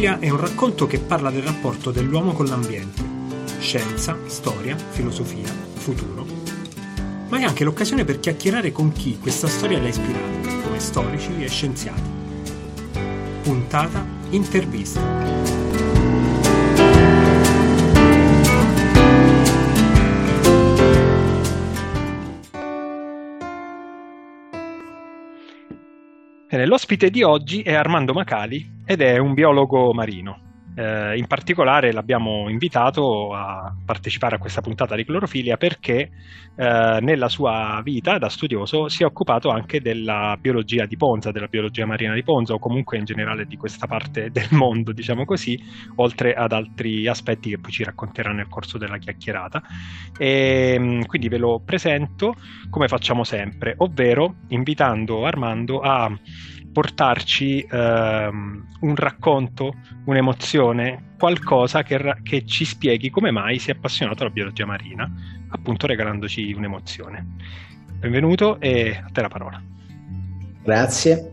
Clorofilia è un racconto che parla del rapporto dell'uomo con l'ambiente, scienza, storia, filosofia, futuro, ma è anche l'occasione per chiacchierare con chi questa storia l'ha ispirata, come storici e scienziati. Puntata intervista. Bene, l'ospite di oggi è Armando Macali ed è un biologo marino. Eh, in particolare l'abbiamo invitato a partecipare a questa puntata di clorofilia perché eh, nella sua vita da studioso si è occupato anche della biologia di Ponza, della biologia marina di Ponza o comunque in generale di questa parte del mondo, diciamo così, oltre ad altri aspetti che poi ci racconterà nel corso della chiacchierata. E, ehm, quindi ve lo presento come facciamo sempre, ovvero invitando Armando a portarci ehm, un racconto, un'emozione, qualcosa che, che, ci spieghi come mai si è appassionato alla biologia marina, appunto regalandoci un'emozione. Benvenuto e a te la parola. Grazie.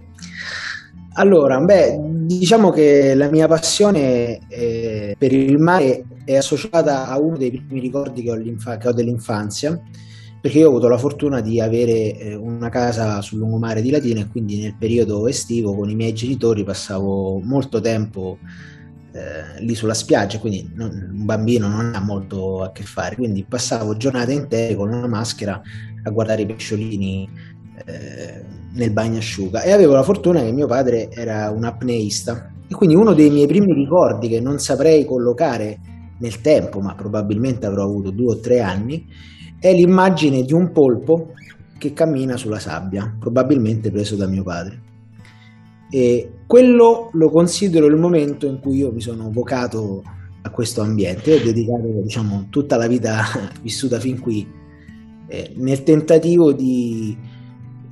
Allora, beh, diciamo che la mia passione eh, per il mare è associata a uno dei primi ricordi che ho, che ho dell'infanzia, perché io ho avuto la fortuna di avere eh, una casa sul lungomare di Latina e quindi nel periodo estivo con i miei genitori passavo molto tempo eh, lì sulla spiaggia, quindi non, un bambino non ha molto a che fare, quindi passavo giornate intere con una maschera a guardare i pesciolini eh, nel bagnasciuga. E avevo la fortuna che mio padre era un apneista. E quindi uno dei miei primi ricordi che non saprei collocare nel tempo, ma probabilmente avrò avuto due o tre anni, è l'immagine di un polpo che cammina sulla sabbia, probabilmente preso da mio padre. E quello lo considero il momento in cui io mi sono vocato a questo ambiente. Ho dedicato diciamo, tutta la vita vissuta fin qui eh, nel tentativo di,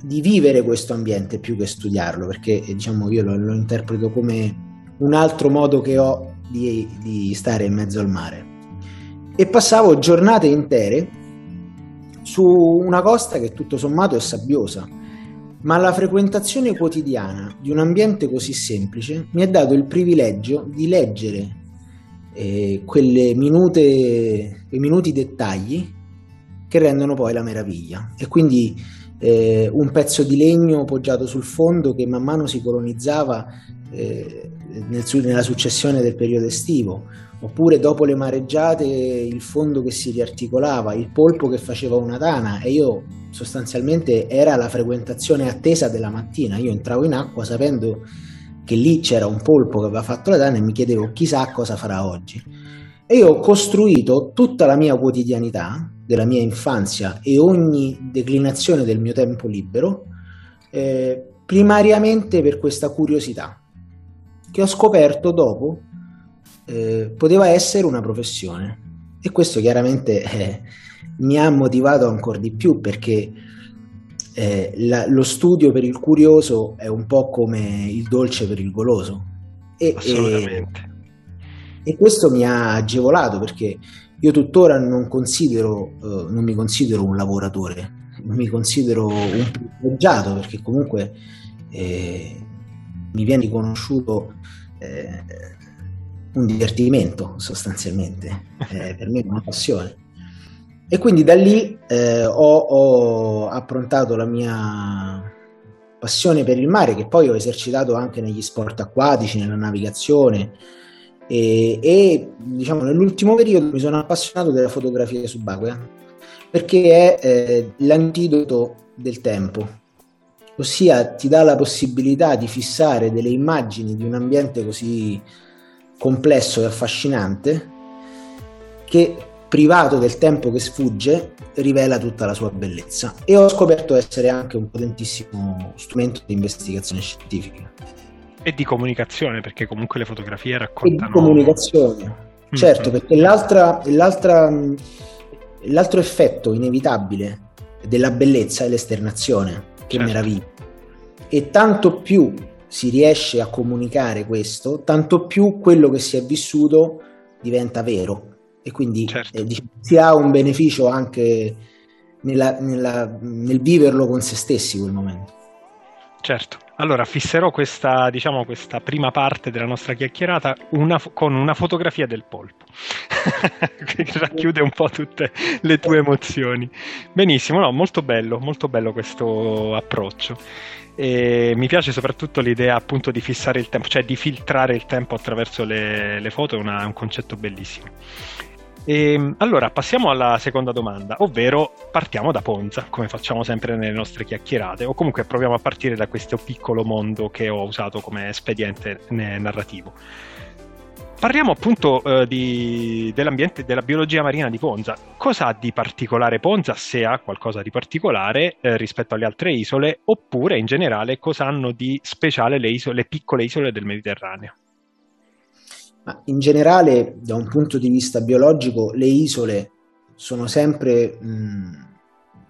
di, vivere questo ambiente più che studiarlo, perché diciamo, io lo, lo, interpreto come un altro modo che ho di, di stare in mezzo al mare. E passavo giornate intere su una costa che tutto sommato è sabbiosa, ma la frequentazione quotidiana di un ambiente così semplice mi ha dato il privilegio di leggere eh, quelle minute, quei minuti dettagli che rendono poi la meraviglia. E quindi eh, un pezzo di legno poggiato sul fondo che man mano si colonizzava eh, nel, nella successione del periodo estivo, oppure dopo le mareggiate il fondo che si riarticolava, il polpo che faceva una tana. E io sostanzialmente era la frequentazione attesa della mattina, io entravo in acqua sapendo che lì c'era un polpo che aveva fatto la tana e mi chiedevo chissà cosa farà oggi. E io ho costruito tutta la mia quotidianità, della mia infanzia e ogni declinazione del mio tempo libero, eh, primariamente per questa curiosità, che ho scoperto dopo eh, poteva essere una professione e questo chiaramente eh, mi ha motivato ancora di più perché eh, la, lo studio per il curioso è un po' come il dolce per il goloso e, Assolutamente. E, e questo mi ha agevolato perché io tuttora non, considero, uh, non mi considero un lavoratore, mi considero un privilegiato perché comunque eh, mi viene riconosciuto eh, un divertimento sostanzialmente, eh, per me è una passione. E quindi da lì eh, ho, ho, approntato la mia passione per il mare, che poi ho esercitato anche negli sport acquatici, nella navigazione. E, e diciamo nell'ultimo periodo mi sono appassionato della fotografia subacquea perché è eh, l'antidoto del tempo, ossia ti dà la possibilità di fissare delle immagini di un ambiente così complesso e affascinante che privato del tempo che sfugge rivela tutta la sua bellezza. E ho scoperto essere anche un potentissimo strumento di investigazione scientifica e di comunicazione perché comunque le fotografie raccontano e di comunicazione mm-hmm. certo perché l'altra, l'altra, l'altro effetto inevitabile della bellezza è l'esternazione che certo. meraviglia e tanto più si riesce a comunicare questo, tanto più quello che si è vissuto diventa vero e quindi certo. eh, diciamo, si ha un beneficio anche nella, nella, nel viverlo con se stessi quel momento. Certo, Allora, fisserò questa, diciamo, questa prima parte della nostra chiacchierata una, con una fotografia del polpo, che racchiude un po' tutte le tue emozioni. Benissimo, no, molto bello, molto bello questo approccio. E mi piace soprattutto l'idea appunto di fissare il tempo, cioè di filtrare il tempo attraverso le, le foto, è, un concetto bellissimo. E, ehm, allora, passiamo alla seconda domanda, ovvero partiamo da Ponza, come facciamo sempre nelle nostre chiacchierate, o comunque proviamo a partire da questo piccolo mondo che ho usato come espediente narrativo. Parliamo appunto eh, di, dell'ambiente, della biologia marina di Ponza. Cosa ha di particolare Ponza, se ha qualcosa di particolare eh, rispetto alle altre isole, oppure in generale cosa hanno di speciale le, isole, le piccole isole del Mediterraneo? Ma in generale, da un punto di vista biologico, le isole sono sempre mh,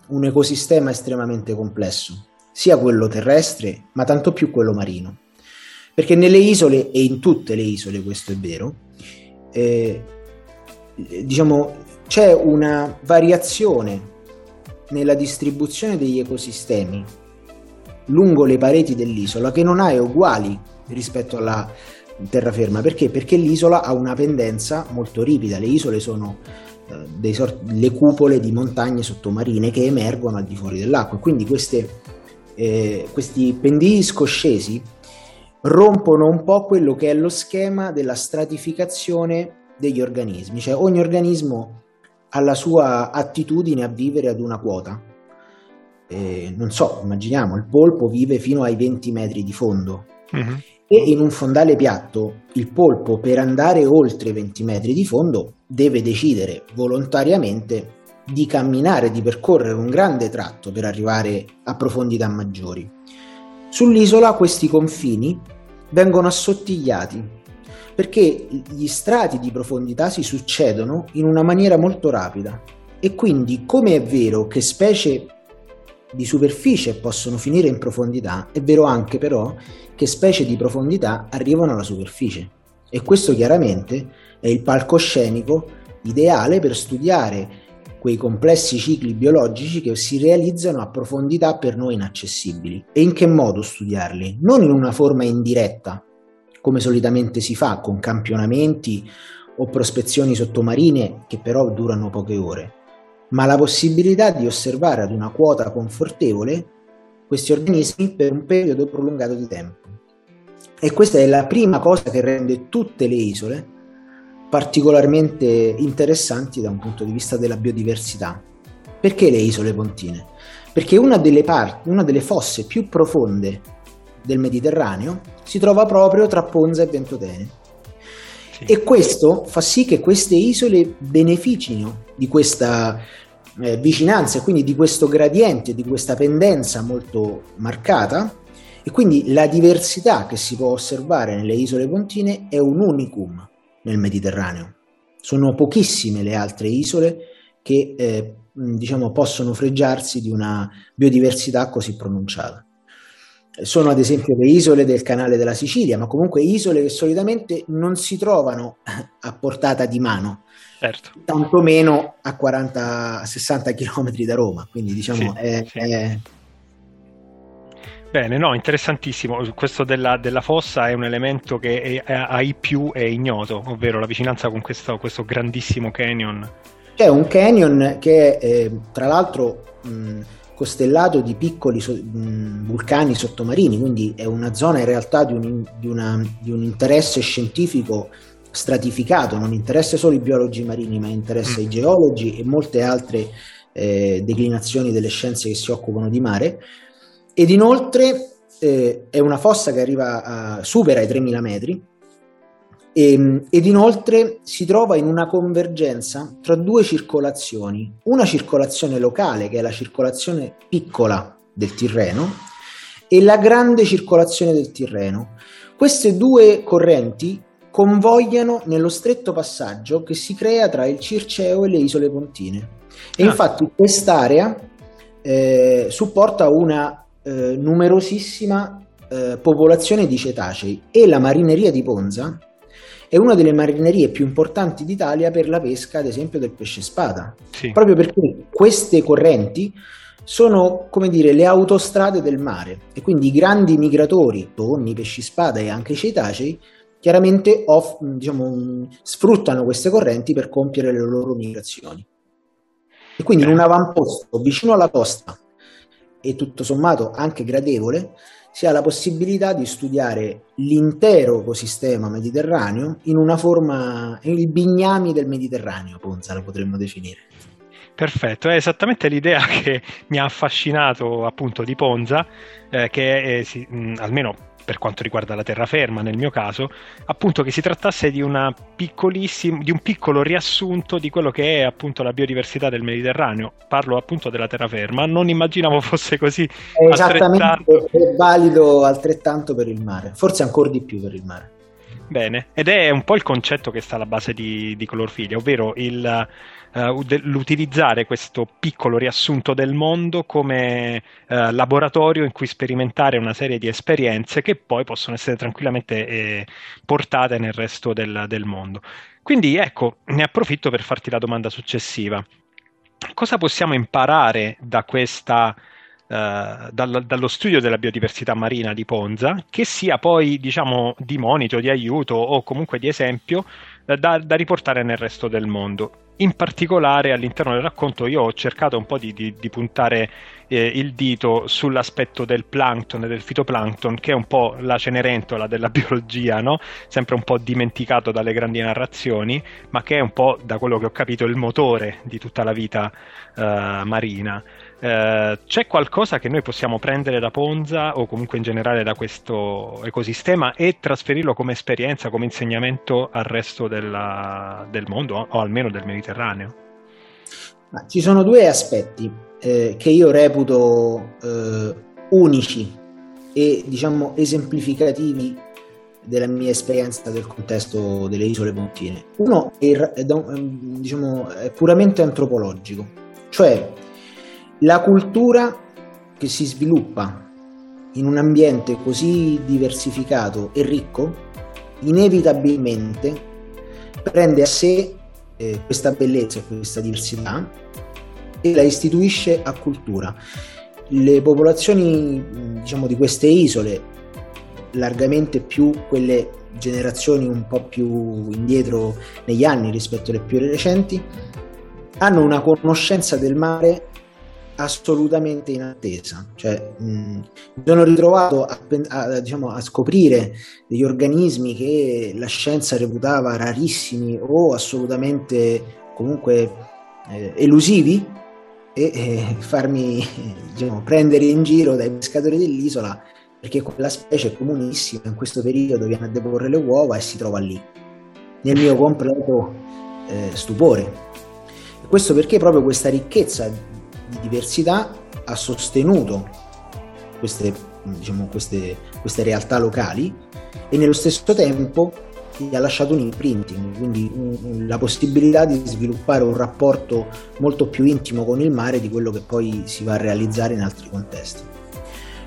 un ecosistema estremamente complesso, sia quello terrestre, ma tanto più quello marino. Perché nelle isole, e in tutte le isole questo è vero, eh, diciamo, c'è una variazione nella distribuzione degli ecosistemi lungo le pareti dell'isola che non ha uguali rispetto alla terraferma. Perché? Perché l'isola ha una pendenza molto ripida. Le isole sono eh, sort- le cupole di montagne sottomarine che emergono al di fuori dell'acqua. Quindi queste, eh, questi pendii scoscesi rompono un po' quello che è lo schema della stratificazione degli organismi. Cioè ogni organismo ha la sua attitudine a vivere ad una quota. Eh, non so, immaginiamo, il polpo vive fino ai 20 metri di fondo. Mm-hmm e in un fondale piatto il polpo per andare oltre 20 metri di fondo deve decidere volontariamente di camminare, di percorrere un grande tratto per arrivare a profondità maggiori. Sull'isola questi confini vengono assottigliati perché gli strati di profondità si succedono in una maniera molto rapida e quindi come è vero che specie di superficie possono finire in profondità, è vero anche però che specie di profondità arrivano alla superficie e questo chiaramente è il palcoscenico ideale per studiare quei complessi cicli biologici che si realizzano a profondità per noi inaccessibili. E in che modo studiarli? Non in una forma indiretta, come solitamente si fa con campionamenti o prospezioni sottomarine che però durano poche ore, ma la possibilità di osservare ad una quota confortevole questi organismi per un periodo prolungato di tempo. E questa è la prima cosa che rende tutte le isole particolarmente interessanti da un punto di vista della biodiversità. Perché le isole pontine? Perché una delle, parti, una delle fosse più profonde del Mediterraneo si trova proprio tra Ponza e Ventotene. E questo fa sì che queste isole beneficino di questa eh, vicinanza quindi di questo gradiente, di questa pendenza molto marcata e quindi la diversità che si può osservare nelle isole pontine è un unicum nel Mediterraneo. Sono pochissime le altre isole che eh, diciamo, possono fregiarsi di una biodiversità così pronunciata. Sono ad esempio le isole del canale della Sicilia, ma comunque isole che solitamente non si trovano a portata di mano, certo. tantomeno a 40-60 km da Roma. Quindi diciamo sì, è, sì. è Bene, no, interessantissimo. Questo della, della, fossa è un elemento che è, ai più è ignoto, ovvero la vicinanza con questo, questo grandissimo canyon. C'è un canyon che eh, tra l'altro mh, costellato di piccoli vulcani sottomarini, quindi è una zona in realtà di un, di, una, di un interesse scientifico stratificato, non interessa solo i biologi marini, ma interessa mm. i geologi e molte altre eh, declinazioni delle scienze che si occupano di mare. Ed inoltre eh, è una fossa che arriva a, supera i 3000 metri e, ehm, ed inoltre si trova in una convergenza tra due circolazioni, una circolazione locale che è la circolazione piccola del Tirreno e la grande circolazione del Tirreno. Queste due correnti convogliano nello stretto passaggio che si crea tra il Circeo e le isole Pontine. E ah. infatti quest'area eh, supporta una eh, numerosissima eh, popolazione di cetacei e la marineria di Ponza è una delle marinerie più importanti d'Italia per la pesca, ad esempio, del pesce spada. Sì. Proprio perché queste correnti sono come dire le autostrade del mare e quindi i grandi migratori, tonni, pesci spada e anche i cetacei, chiaramente off, diciamo, sfruttano queste correnti per compiere le loro migrazioni. E quindi in un avamposto vicino alla costa e tutto sommato anche gradevole, si ha la possibilità di studiare l'intero ecosistema mediterraneo in una forma, il bignami del Mediterraneo, Ponza lo potremmo definire. Perfetto, è esattamente l'idea che mi ha affascinato appunto di Ponza, eh, che sì, mh, almeno per quanto riguarda la terraferma nel mio caso, appunto che si trattasse di, di, un piccolo riassunto di quello che è appunto la biodiversità del Mediterraneo. Parlo appunto della terraferma, non immaginavo fosse così. È esattamente è valido altrettanto per il mare, forse ancora di più per il mare. Bene, ed è un po' il concetto che sta alla base di, di Colorfilia, ovvero il uh, l'utilizzare questo piccolo riassunto del mondo come uh, laboratorio in cui sperimentare una serie di esperienze che poi possono essere tranquillamente eh, portate nel resto del, del mondo. Quindi ecco, ne approfitto per farti la domanda successiva. Cosa possiamo imparare da questa Uh, dal, dallo studio della biodiversità marina di Ponza, che sia poi diciamo di monito, di aiuto o comunque di esempio uh, da, da, riportare nel resto del mondo. In particolare all'interno del racconto io ho cercato un po' di, di, di puntare eh, il dito sull'aspetto del plankton e del fitoplankton, che è un po' la cenerentola della biologia, no? sempre un po' dimenticato dalle grandi narrazioni, ma che è un po', da quello che ho capito, il motore di tutta la vita eh, marina. Eh, c'è qualcosa che noi possiamo prendere da Ponza o comunque in generale da questo ecosistema e trasferirlo come esperienza, come insegnamento al resto della, del mondo o almeno del Mediterraneo? Ci sono due aspetti eh, che io reputo eh, unici e diciamo esemplificativi della mia esperienza del contesto delle isole pontine. Uno è, diciamo, è puramente antropologico, cioè la cultura che si sviluppa in un ambiente così diversificato e ricco, inevitabilmente prende a sé eh, questa bellezza e questa diversità e la istituisce a cultura. Le popolazioni diciamo, di queste isole, largamente più quelle generazioni un po' più indietro negli anni rispetto alle più recenti, hanno una conoscenza del mare assolutamente in attesa. Cioè, mh, mi sono ritrovato a, a, diciamo, a, scoprire degli organismi che la scienza reputava rarissimi o assolutamente comunque eh, elusivi e eh, farmi diciamo, prendere in giro dai pescatori dell'isola perché quella specie è comunissima in questo periodo viene a deporre le uova e si trova lì nel mio completo eh, stupore questo perché proprio questa ricchezza di diversità ha sostenuto queste, diciamo, queste, queste realtà locali e nello stesso tempo gli ha lasciato un imprinting, quindi un, la possibilità di sviluppare un rapporto molto più intimo con il mare di quello che poi si va a realizzare in altri contesti.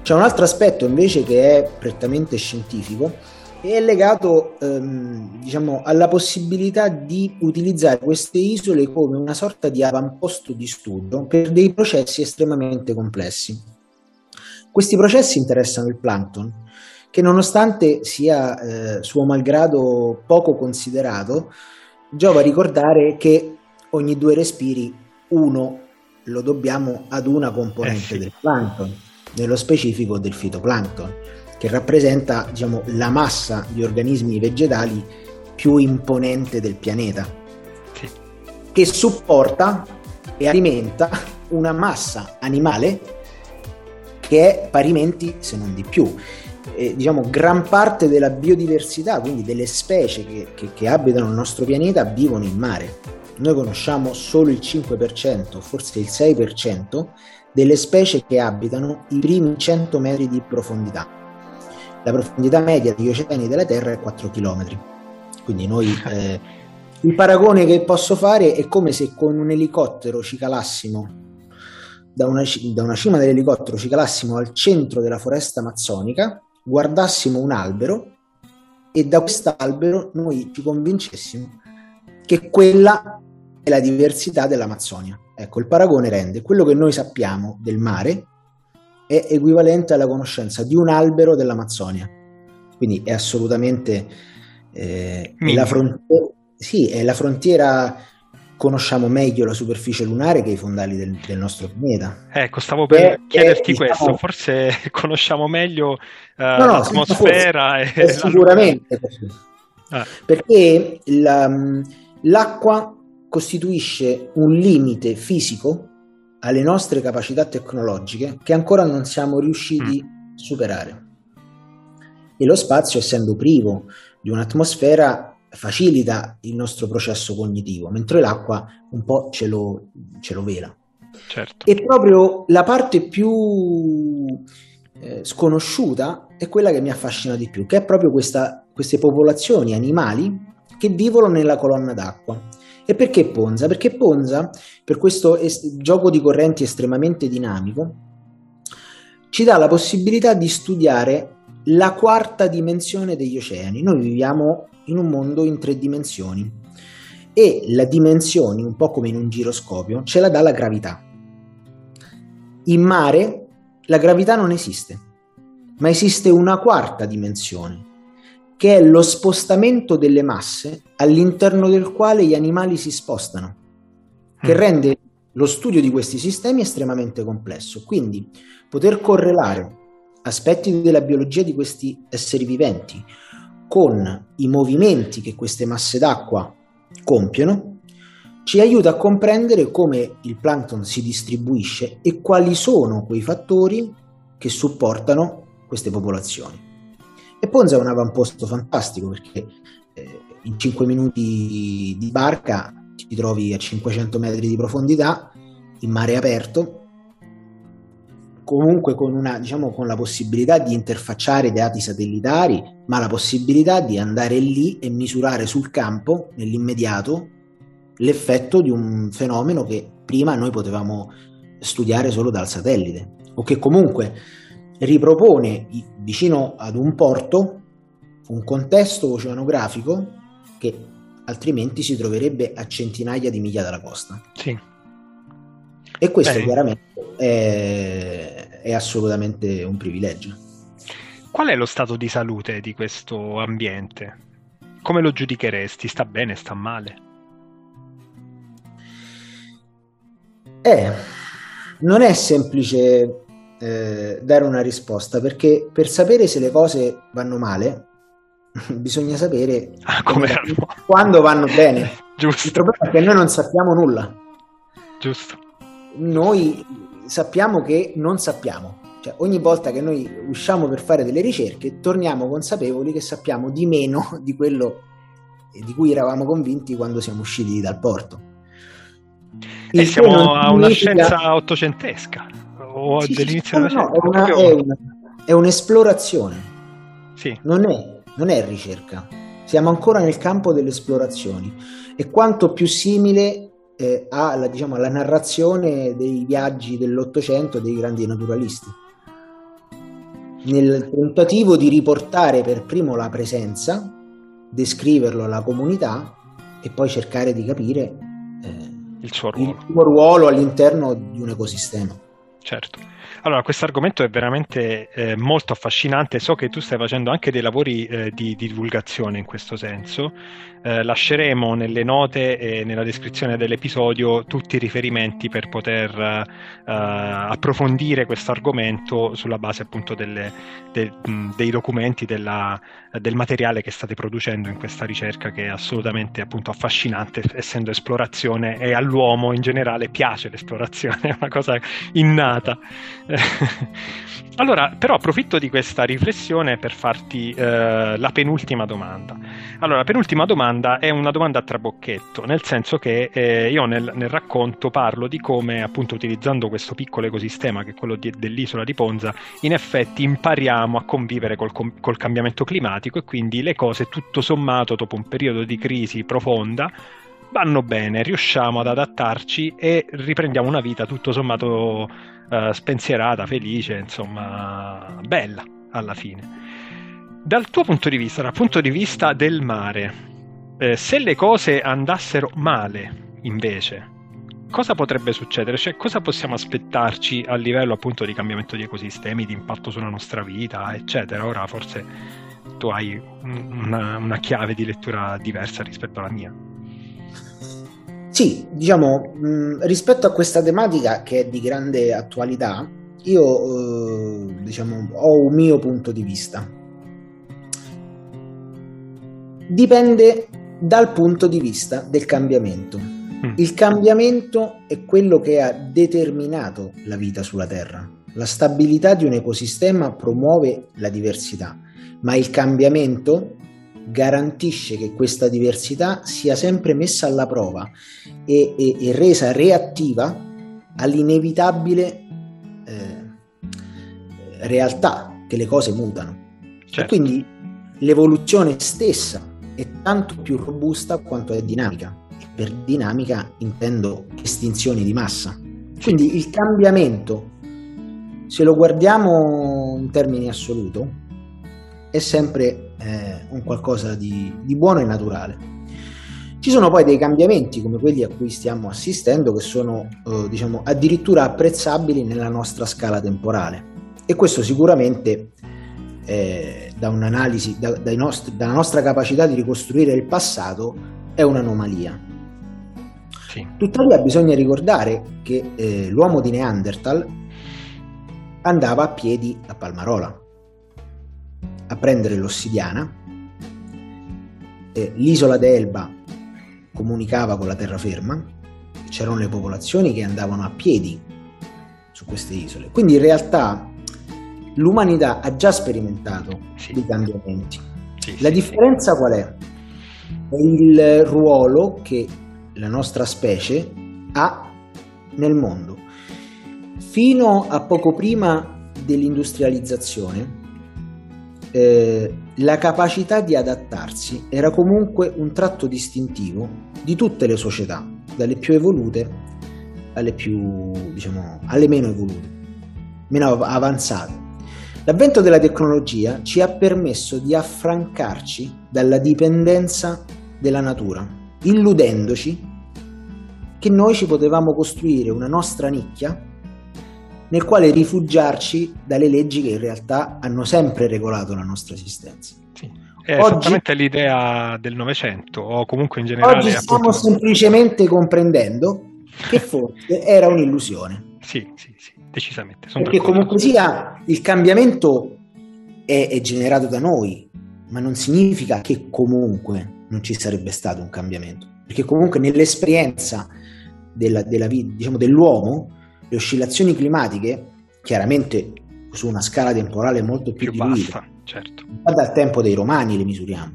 C'è un altro aspetto invece che è prettamente scientifico è legato ehm, diciamo, alla possibilità di utilizzare queste isole come una sorta di avamposto di studio per dei processi estremamente complessi. Questi processi interessano il plankton, che nonostante sia eh, suo malgrado poco considerato, giova ricordare che ogni due respiri uno lo dobbiamo ad una componente eh sì. del plankton, nello specifico del fitoplankton che rappresenta diciamo, la massa di organismi vegetali più imponente del pianeta, sì. che supporta e alimenta una massa animale che è parimenti, se non di più. E, diciamo, gran parte della biodiversità, quindi delle specie che, che, che abitano il nostro pianeta, vivono in mare. Noi conosciamo solo il 5%, forse il 6% delle specie che abitano i primi 100 metri di profondità la profondità media degli oceani della Terra è 4 km. Quindi noi eh, il paragone che posso fare è come se con un elicottero ci calassimo da una, da una cima dell'elicottero ci calassimo al centro della foresta amazzonica, guardassimo un albero e da quest'albero noi ci convincessimo che quella è la diversità dell'Amazzonia. Ecco, il paragone rende quello che noi sappiamo del mare è equivalente alla conoscenza di un albero dell'Amazzonia. Quindi è assolutamente eh, la frontiera, sì, è la frontiera conosciamo meglio la superficie lunare che i fondali del, del nostro pianeta. Ecco, stavo per è, chiederti è, questo, diciamo... forse conosciamo meglio uh, no, no, l'atmosfera. Forse, e sicuramente così. Ah. Perché la, l'acqua costituisce un limite fisico alle nostre capacità tecnologiche che ancora non siamo riusciti mm. a superare. E lo spazio, essendo privo di un'atmosfera, facilita il nostro processo cognitivo, mentre l'acqua un po' ce lo, ce lo vela. Certo. E proprio la parte più eh, sconosciuta è quella che mi affascina di più, che è proprio questa, queste popolazioni animali che vivono nella colonna d'acqua. E perché Ponza? Perché Ponza, per questo es- gioco di correnti estremamente dinamico, ci dà la possibilità di studiare la quarta dimensione degli oceani. Noi viviamo in un mondo in tre dimensioni e la dimensione, un po' come in un giroscopio, ce la dà la gravità. In mare la gravità non esiste, ma esiste una quarta dimensione, che è lo spostamento delle masse all'interno del quale gli animali si spostano, che mm. rende lo studio di questi sistemi estremamente complesso. Quindi poter correlare aspetti della biologia di questi esseri viventi con i movimenti che queste masse d'acqua compiono ci aiuta a comprendere come il plankton si distribuisce e quali sono quei fattori che supportano queste popolazioni. E Ponza è un avamposto fantastico perché eh, in 5 minuti di barca ti trovi a 500 metri di profondità, in mare aperto, comunque con, una, diciamo, con la possibilità di interfacciare dati satellitari, ma la possibilità di andare lì e misurare sul campo, nell'immediato, l'effetto di un fenomeno che prima noi potevamo studiare solo dal satellite, o che comunque ripropone vicino ad un porto un contesto oceanografico che altrimenti si troverebbe a centinaia di miglia dalla costa. Sì. E questo Beh. chiaramente è, è assolutamente un privilegio. Qual è lo stato di salute di questo ambiente? Come lo giudicheresti? Sta bene, sta male? Eh, non è semplice eh, dare una risposta perché per sapere se le cose vanno male bisogna sapere ah, quando vanno bene. Giusto. Il problema è che noi non sappiamo nulla. Giusto. Noi sappiamo che non sappiamo. Cioè, ogni volta che noi usciamo per fare delle ricerche, torniamo consapevoli che sappiamo di meno di quello di cui eravamo convinti quando siamo usciti dal porto. Il e siamo a una scienza ottocentesca o sì, dell'inizio sì, no, della no, è, una, è, una, è, un'esplorazione. Sì. Non, è, non è ricerca. Siamo ancora nel campo delle esplorazioni e quanto più simile eh, alla, diciamo, alla narrazione dei viaggi dell'Ottocento dei grandi naturalisti. Nel tentativo di riportare per primo la presenza, descriverlo alla comunità e poi cercare di capire il, suo ruolo. il suo ruolo all'interno di un ecosistema. Certo. Allora, questo argomento è veramente eh, molto affascinante. So che tu stai facendo anche dei lavori eh, di, di, divulgazione in questo senso. Eh, lasceremo nelle note e nella descrizione dell'episodio tutti i riferimenti per poter eh, approfondire questo argomento sulla base appunto delle, de, dei documenti, della, del materiale che state producendo in questa ricerca che è assolutamente appunto affascinante, essendo esplorazione e all'uomo in generale piace l'esplorazione, è una cosa innata. allora, però approfitto di questa riflessione per farti eh, la penultima domanda. Allora, la penultima domanda è una domanda a trabocchetto, nel senso che eh, io nel, nel, racconto parlo di come, appunto, utilizzando questo piccolo ecosistema che è quello di, dell'isola di Ponza, in effetti impariamo a convivere col, col cambiamento climatico e quindi le cose, tutto sommato, dopo un periodo di crisi profonda, vanno bene, riusciamo ad adattarci e riprendiamo una vita tutto sommato uh, spensierata, felice, insomma, bella alla fine. Dal tuo punto di vista, dal punto di vista del mare, eh, se le cose andassero male, invece, cosa potrebbe succedere? Cioè, cosa possiamo aspettarci a livello appunto di cambiamento di ecosistemi, di impatto sulla nostra vita, eccetera? Ora forse tu hai una, una chiave di lettura diversa rispetto alla mia. Sì, diciamo, mh, rispetto a questa tematica che è di grande attualità, io eh, diciamo, ho un mio punto di vista. Dipende dal punto di vista del cambiamento. Mm. Il cambiamento è quello che ha determinato la vita sulla Terra. La stabilità di un ecosistema promuove la diversità, ma il cambiamento garantisce che questa diversità sia sempre messa alla prova e, e, e resa reattiva all'inevitabile eh, realtà che le cose mutano. Certo. Quindi l'evoluzione stessa è tanto più robusta quanto è dinamica. E per dinamica intendo estinzioni di massa. Quindi il cambiamento, se lo guardiamo in termini assoluti, è sempre eh, un qualcosa di, di buono e naturale. Ci sono poi dei cambiamenti come quelli a cui stiamo assistendo che sono eh, diciamo, addirittura apprezzabili nella nostra scala temporale e questo sicuramente eh, da un'analisi, da, nostri, dalla nostra capacità di ricostruire il passato è un'anomalia. Sì. Tuttavia bisogna ricordare che eh, l'uomo di Neanderthal andava a piedi a Palmarola a prendere l'ossidiana, l'isola d'Elba comunicava con la terraferma, c'erano le popolazioni che andavano a piedi su queste isole. Quindi in realtà l'umanità ha già sperimentato sì. dei cambiamenti. Sì, la sì, differenza qual è? È il ruolo che la nostra specie ha nel mondo. Fino a poco prima dell'industrializzazione, eh, la capacità di adattarsi era comunque un tratto distintivo di tutte le società, dalle più evolute alle, più, diciamo, alle meno evolute, meno avanzate. L'avvento della tecnologia ci ha permesso di affrancarci dalla dipendenza della natura, illudendoci che noi ci potevamo costruire una nostra nicchia nel quale rifugiarci dalle leggi che in realtà hanno sempre regolato la nostra esistenza. Sì. È oggi, esattamente l'idea del Novecento o comunque in generale. Oggi stiamo appunto... semplicemente comprendendo che forse era un'illusione. Sì, sì, sì, decisamente. Perché d'accordo. comunque sia il cambiamento è, è generato da noi, ma non significa che comunque non ci sarebbe stato un cambiamento. Perché comunque nell'esperienza della, della, diciamo, dell'uomo le oscillazioni climatiche, chiaramente su una scala temporale molto più, più diluita, certo. dal tempo dei romani le misuriamo.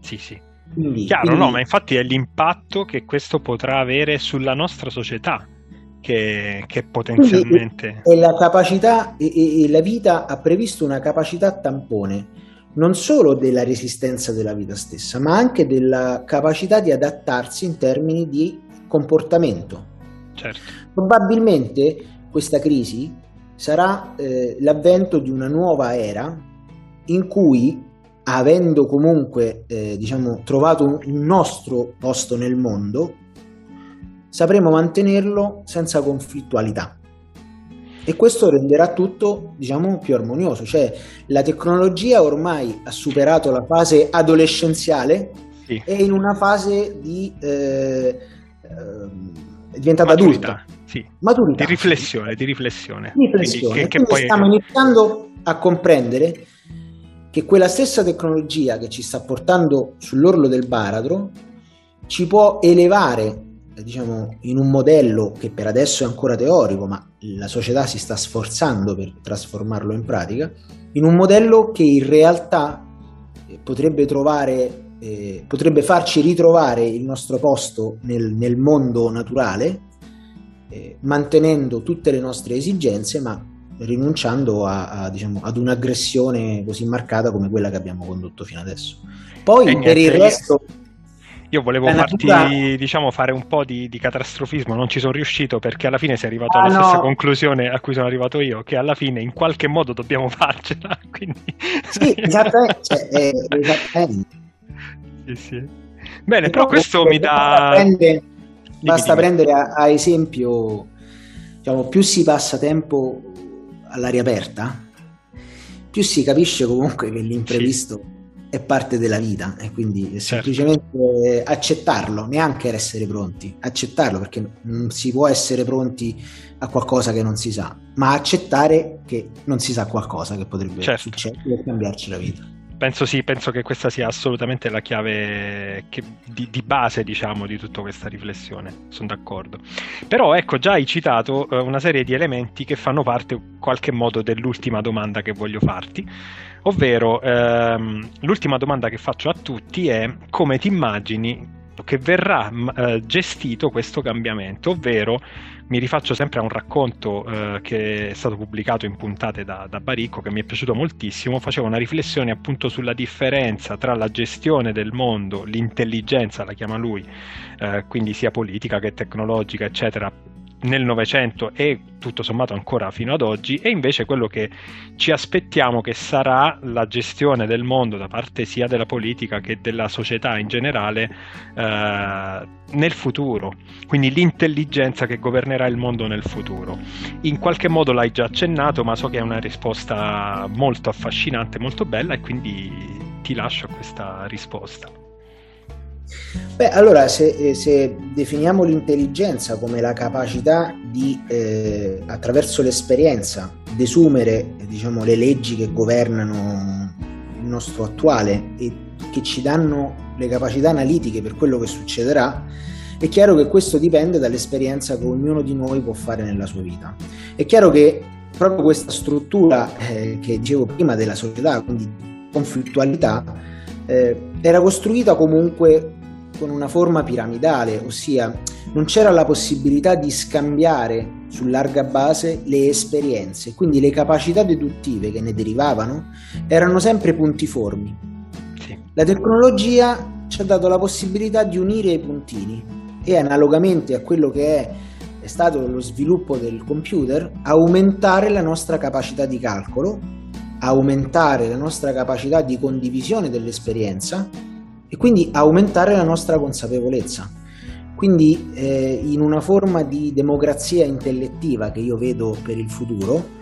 Sì, sì. Quindi, Chiaro, quindi... no, ma infatti è l'impatto che questo potrà avere sulla nostra società che, che potenzialmente... E la capacità, e, e la vita ha previsto una capacità tampone non solo della resistenza della vita stessa, ma anche della capacità di adattarsi in termini di comportamento. Certo. Probabilmente questa crisi sarà eh, l'avvento di una nuova era in cui, avendo comunque eh, diciamo, trovato un, nostro posto nel mondo, sapremo mantenerlo senza conflittualità. E questo renderà tutto, diciamo, più armonioso. Cioè, la tecnologia ormai ha superato la fase adolescenziale sì. e in una fase di eh, eh, è diventata Maturità, adulta. Sì. Maturità. Di riflessione, di riflessione. Di riflessione. Quindi, che, che poi... stiamo iniziando a comprendere che quella stessa tecnologia che ci sta portando sull'orlo del baratro ci può elevare diciamo, in un modello che per adesso è ancora teorico, ma la società si sta sforzando per trasformarlo in pratica, in un modello che in realtà potrebbe trovare eh, potrebbe farci ritrovare il nostro posto nel, nel mondo naturale, eh, mantenendo tutte le nostre esigenze, ma rinunciando a, a, diciamo, ad un'aggressione così marcata come quella che abbiamo condotto fino adesso. Poi e per il resto... Io volevo farti, natura... diciamo, fare un po' di, di, catastrofismo, non ci sono riuscito perché alla fine sei arrivato ah, alla no. stessa conclusione a cui sono arrivato io, che alla fine in qualche modo dobbiamo farcela. Quindi... Sì, esattamente. Cioè, eh, esattamente sì, sì. Bene, però questo mi dà... Prende, Basta dimmi. prendere a, a esempio, diciamo, più si passa tempo all'aria aperta, più si capisce comunque che l'imprevisto sì. è parte della vita e quindi certo. semplicemente accettarlo, neanche essere pronti, accettarlo perché non si può essere pronti a qualcosa che non si sa, ma accettare che non si sa qualcosa che potrebbe certo. succedere e cambiarci la vita. Penso sì, penso che questa sia assolutamente la chiave che, di, di, base, diciamo, di tutta questa riflessione. Sono d'accordo. Però ecco, già hai citato eh, una serie di elementi che fanno parte in qualche modo dell'ultima domanda che voglio farti. Ovvero, ehm, l'ultima domanda che faccio a tutti è come ti immagini che verrà eh, gestito questo cambiamento, ovvero mi rifaccio sempre a un racconto eh, che è stato pubblicato in puntate da, da, Baricco che mi è piaciuto moltissimo, faceva una riflessione appunto sulla differenza tra la gestione del mondo, l'intelligenza la chiama lui, eh, quindi sia politica che tecnologica eccetera, nel Novecento e tutto sommato ancora fino ad oggi e invece quello che ci aspettiamo che sarà la gestione del mondo da parte sia della politica che della società in generale eh, nel futuro, quindi l'intelligenza che governerà il mondo nel futuro. In qualche modo l'hai già accennato, ma so che è una risposta molto affascinante, molto bella e quindi ti lascio questa risposta. Beh, allora se, eh, se, definiamo l'intelligenza come la capacità di, eh, attraverso l'esperienza, desumere diciamo, le leggi che governano il nostro attuale e che ci danno le capacità analitiche per quello che succederà, è chiaro che questo dipende dall'esperienza che ognuno di noi può fare nella sua vita. È chiaro che proprio questa struttura eh, che dicevo prima della società, quindi conflittualità, eh, era costruita comunque con una forma piramidale, ossia non c'era la possibilità di scambiare su larga base le esperienze, quindi le capacità deduttive che ne derivavano erano sempre puntiformi. Sì. La tecnologia ci ha dato la possibilità di unire i puntini e analogamente a quello che è, è stato lo sviluppo del computer, aumentare la nostra capacità di calcolo, aumentare la nostra capacità di condivisione dell'esperienza e quindi aumentare la nostra consapevolezza. Quindi eh, in una forma di democrazia intellettiva che io vedo per il futuro,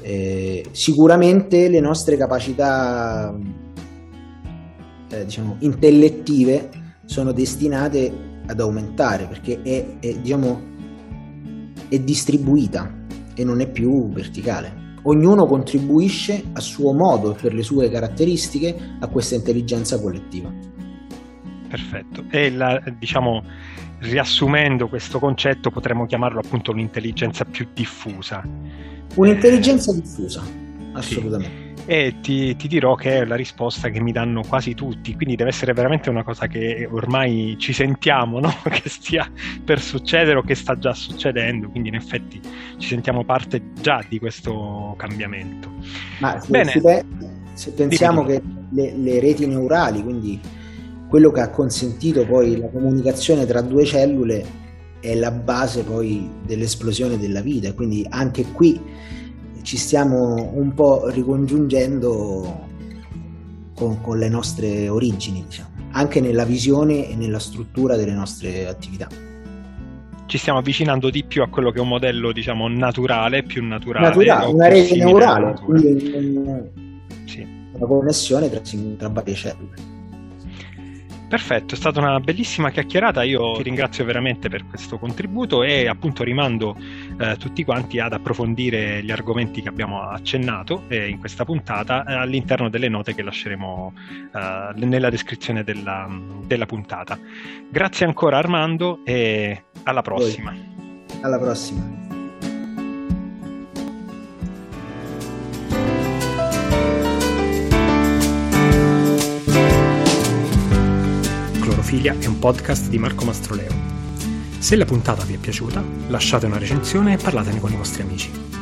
eh, sicuramente le nostre capacità eh, diciamo, intellettive sono destinate ad aumentare perché è, è, diciamo, è distribuita e non è più verticale. Ognuno contribuisce a suo modo e per le sue caratteristiche a questa intelligenza collettiva. Perfetto. E la, diciamo, riassumendo questo concetto, potremmo chiamarlo appunto un'intelligenza più diffusa. Un'intelligenza diffusa, assolutamente. Sì. E ti, ti, dirò che è la risposta che mi danno quasi tutti, quindi deve essere veramente una cosa che ormai ci sentiamo, no? che stia per succedere o che sta già succedendo, quindi in effetti ci sentiamo parte già di questo cambiamento. Ma se, Bene. se pensiamo dimmi, dimmi. che le, le reti neurali, quindi quello che ha consentito poi la comunicazione tra due cellule è la base poi dell'esplosione della vita, quindi anche qui ci stiamo un po' ricongiungendo con, con le nostre origini, diciamo, anche nella visione e nella struttura delle nostre attività. Ci stiamo avvicinando di più a quello che è un modello, diciamo, naturale, più naturale. naturale una rete neurale, quindi un, sì. una connessione tra, tra varie cellule. Perfetto, è stata una bellissima chiacchierata, io ti ringrazio veramente per questo contributo e appunto rimando eh, tutti quanti ad approfondire gli argomenti che abbiamo accennato eh, in questa puntata eh, all'interno delle note che lasceremo eh, nella descrizione della, della, puntata. Grazie ancora Armando e alla prossima. Alla prossima. Clorofilia è un podcast di Marco Mastroleo. Se la puntata vi è piaciuta, lasciate una recensione e parlatene con i vostri amici.